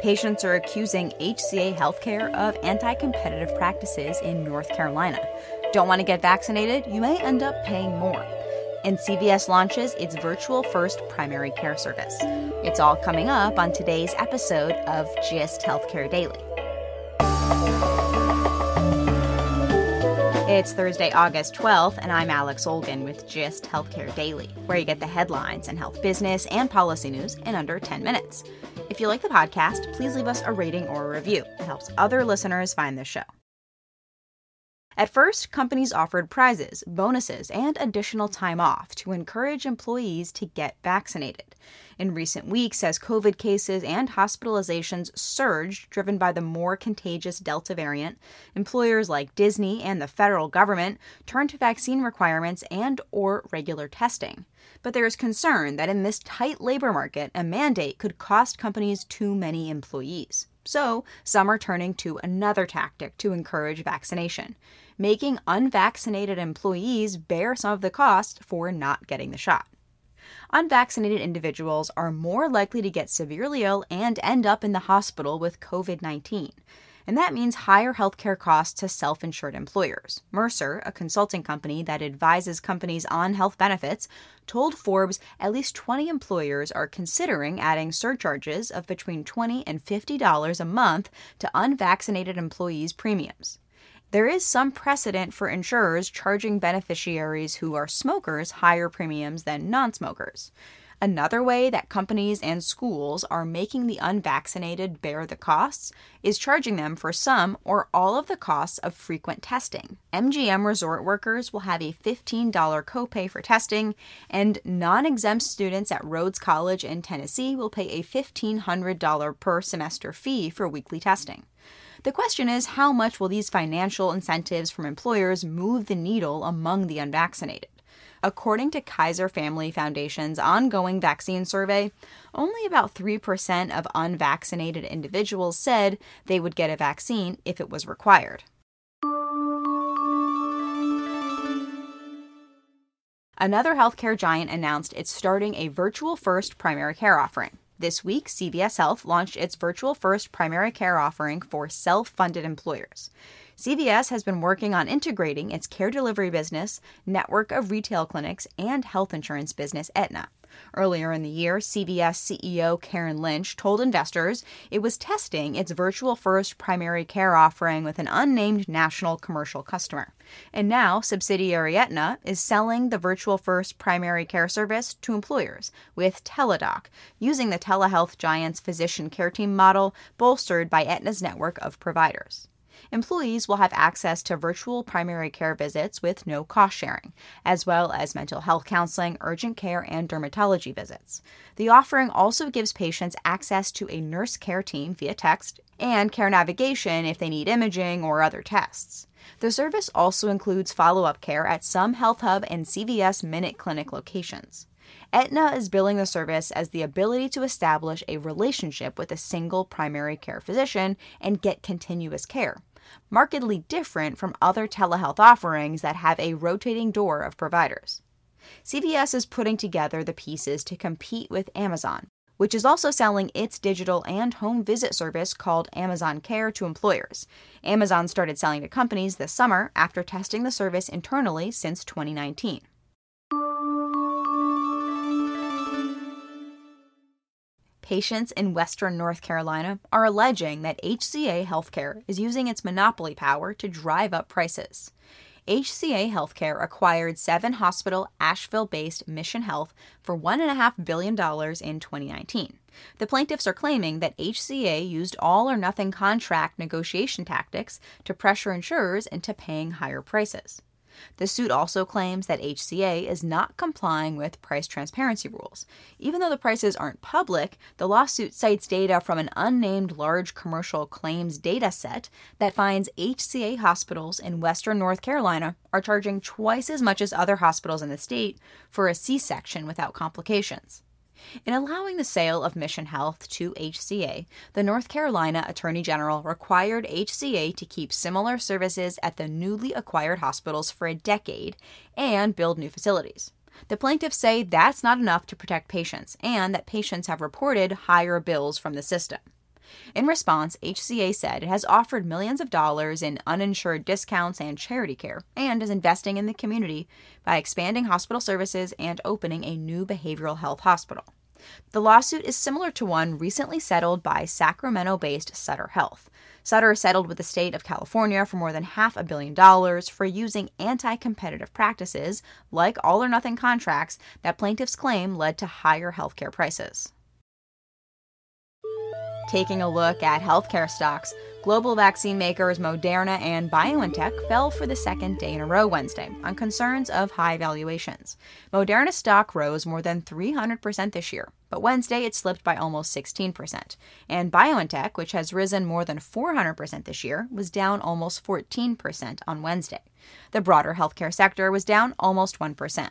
Patients are accusing HCA Healthcare of anti competitive practices in North Carolina. Don't want to get vaccinated? You may end up paying more. And CVS launches its virtual first primary care service. It's all coming up on today's episode of GIST Healthcare Daily. It's Thursday, August 12th, and I'm Alex Olgin with GIST Healthcare Daily, where you get the headlines and health business and policy news in under 10 minutes. If you like the podcast, please leave us a rating or a review. It helps other listeners find the show. At first, companies offered prizes, bonuses, and additional time off to encourage employees to get vaccinated. In recent weeks, as COVID cases and hospitalizations surged, driven by the more contagious Delta variant, employers like Disney and the federal government turned to vaccine requirements and or regular testing. But there is concern that in this tight labor market, a mandate could cost companies too many employees. So, some are turning to another tactic to encourage vaccination, making unvaccinated employees bear some of the cost for not getting the shot. Unvaccinated individuals are more likely to get severely ill and end up in the hospital with COVID 19 and that means higher healthcare costs to self insured employers. Mercer, a consulting company that advises companies on health benefits, told Forbes at least 20 employers are considering adding surcharges of between 20 and $50 a month to unvaccinated employees' premiums. There is some precedent for insurers charging beneficiaries who are smokers higher premiums than non smokers. Another way that companies and schools are making the unvaccinated bear the costs is charging them for some or all of the costs of frequent testing. MGM resort workers will have a $15 copay for testing, and non exempt students at Rhodes College in Tennessee will pay a $1,500 per semester fee for weekly testing. The question is how much will these financial incentives from employers move the needle among the unvaccinated? According to Kaiser Family Foundation's ongoing vaccine survey, only about 3% of unvaccinated individuals said they would get a vaccine if it was required. Another healthcare giant announced it's starting a virtual first primary care offering. This week, CVS Health launched its virtual first primary care offering for self funded employers. CVS has been working on integrating its care delivery business, network of retail clinics, and health insurance business Aetna. Earlier in the year, CVS CEO Karen Lynch told investors it was testing its virtual first primary care offering with an unnamed national commercial customer. And now, subsidiary Aetna is selling the virtual first primary care service to employers with Teladoc, using the telehealth giant's physician care team model bolstered by Aetna's network of providers employees will have access to virtual primary care visits with no cost sharing, as well as mental health counseling, urgent care, and dermatology visits. The offering also gives patients access to a nurse care team via text and care navigation if they need imaging or other tests. The service also includes follow up care at some Health Hub and CVS Minute Clinic locations. Aetna is billing the service as the ability to establish a relationship with a single primary care physician and get continuous care markedly different from other telehealth offerings that have a rotating door of providers. CVS is putting together the pieces to compete with Amazon, which is also selling its digital and home visit service called Amazon Care to employers. Amazon started selling to companies this summer after testing the service internally since 2019. Patients in Western North Carolina are alleging that HCA Healthcare is using its monopoly power to drive up prices. HCA Healthcare acquired seven hospital Asheville based Mission Health for $1.5 billion in 2019. The plaintiffs are claiming that HCA used all or nothing contract negotiation tactics to pressure insurers into paying higher prices. The suit also claims that HCA is not complying with price transparency rules. Even though the prices aren't public, the lawsuit cites data from an unnamed large commercial claims data set that finds HCA hospitals in western North Carolina are charging twice as much as other hospitals in the state for a C section without complications. In allowing the sale of Mission Health to HCA, the North Carolina Attorney General required HCA to keep similar services at the newly acquired hospitals for a decade and build new facilities. The plaintiffs say that's not enough to protect patients and that patients have reported higher bills from the system. In response, HCA said it has offered millions of dollars in uninsured discounts and charity care and is investing in the community by expanding hospital services and opening a new behavioral health hospital. The lawsuit is similar to one recently settled by Sacramento based Sutter Health. Sutter settled with the state of California for more than half a billion dollars for using anti competitive practices, like all or nothing contracts, that plaintiffs claim led to higher healthcare prices. Taking a look at healthcare stocks, global vaccine makers Moderna and BioNTech fell for the second day in a row Wednesday on concerns of high valuations. Moderna stock rose more than 300% this year, but Wednesday it slipped by almost 16%. And BioNTech, which has risen more than 400% this year, was down almost 14% on Wednesday. The broader healthcare sector was down almost 1%.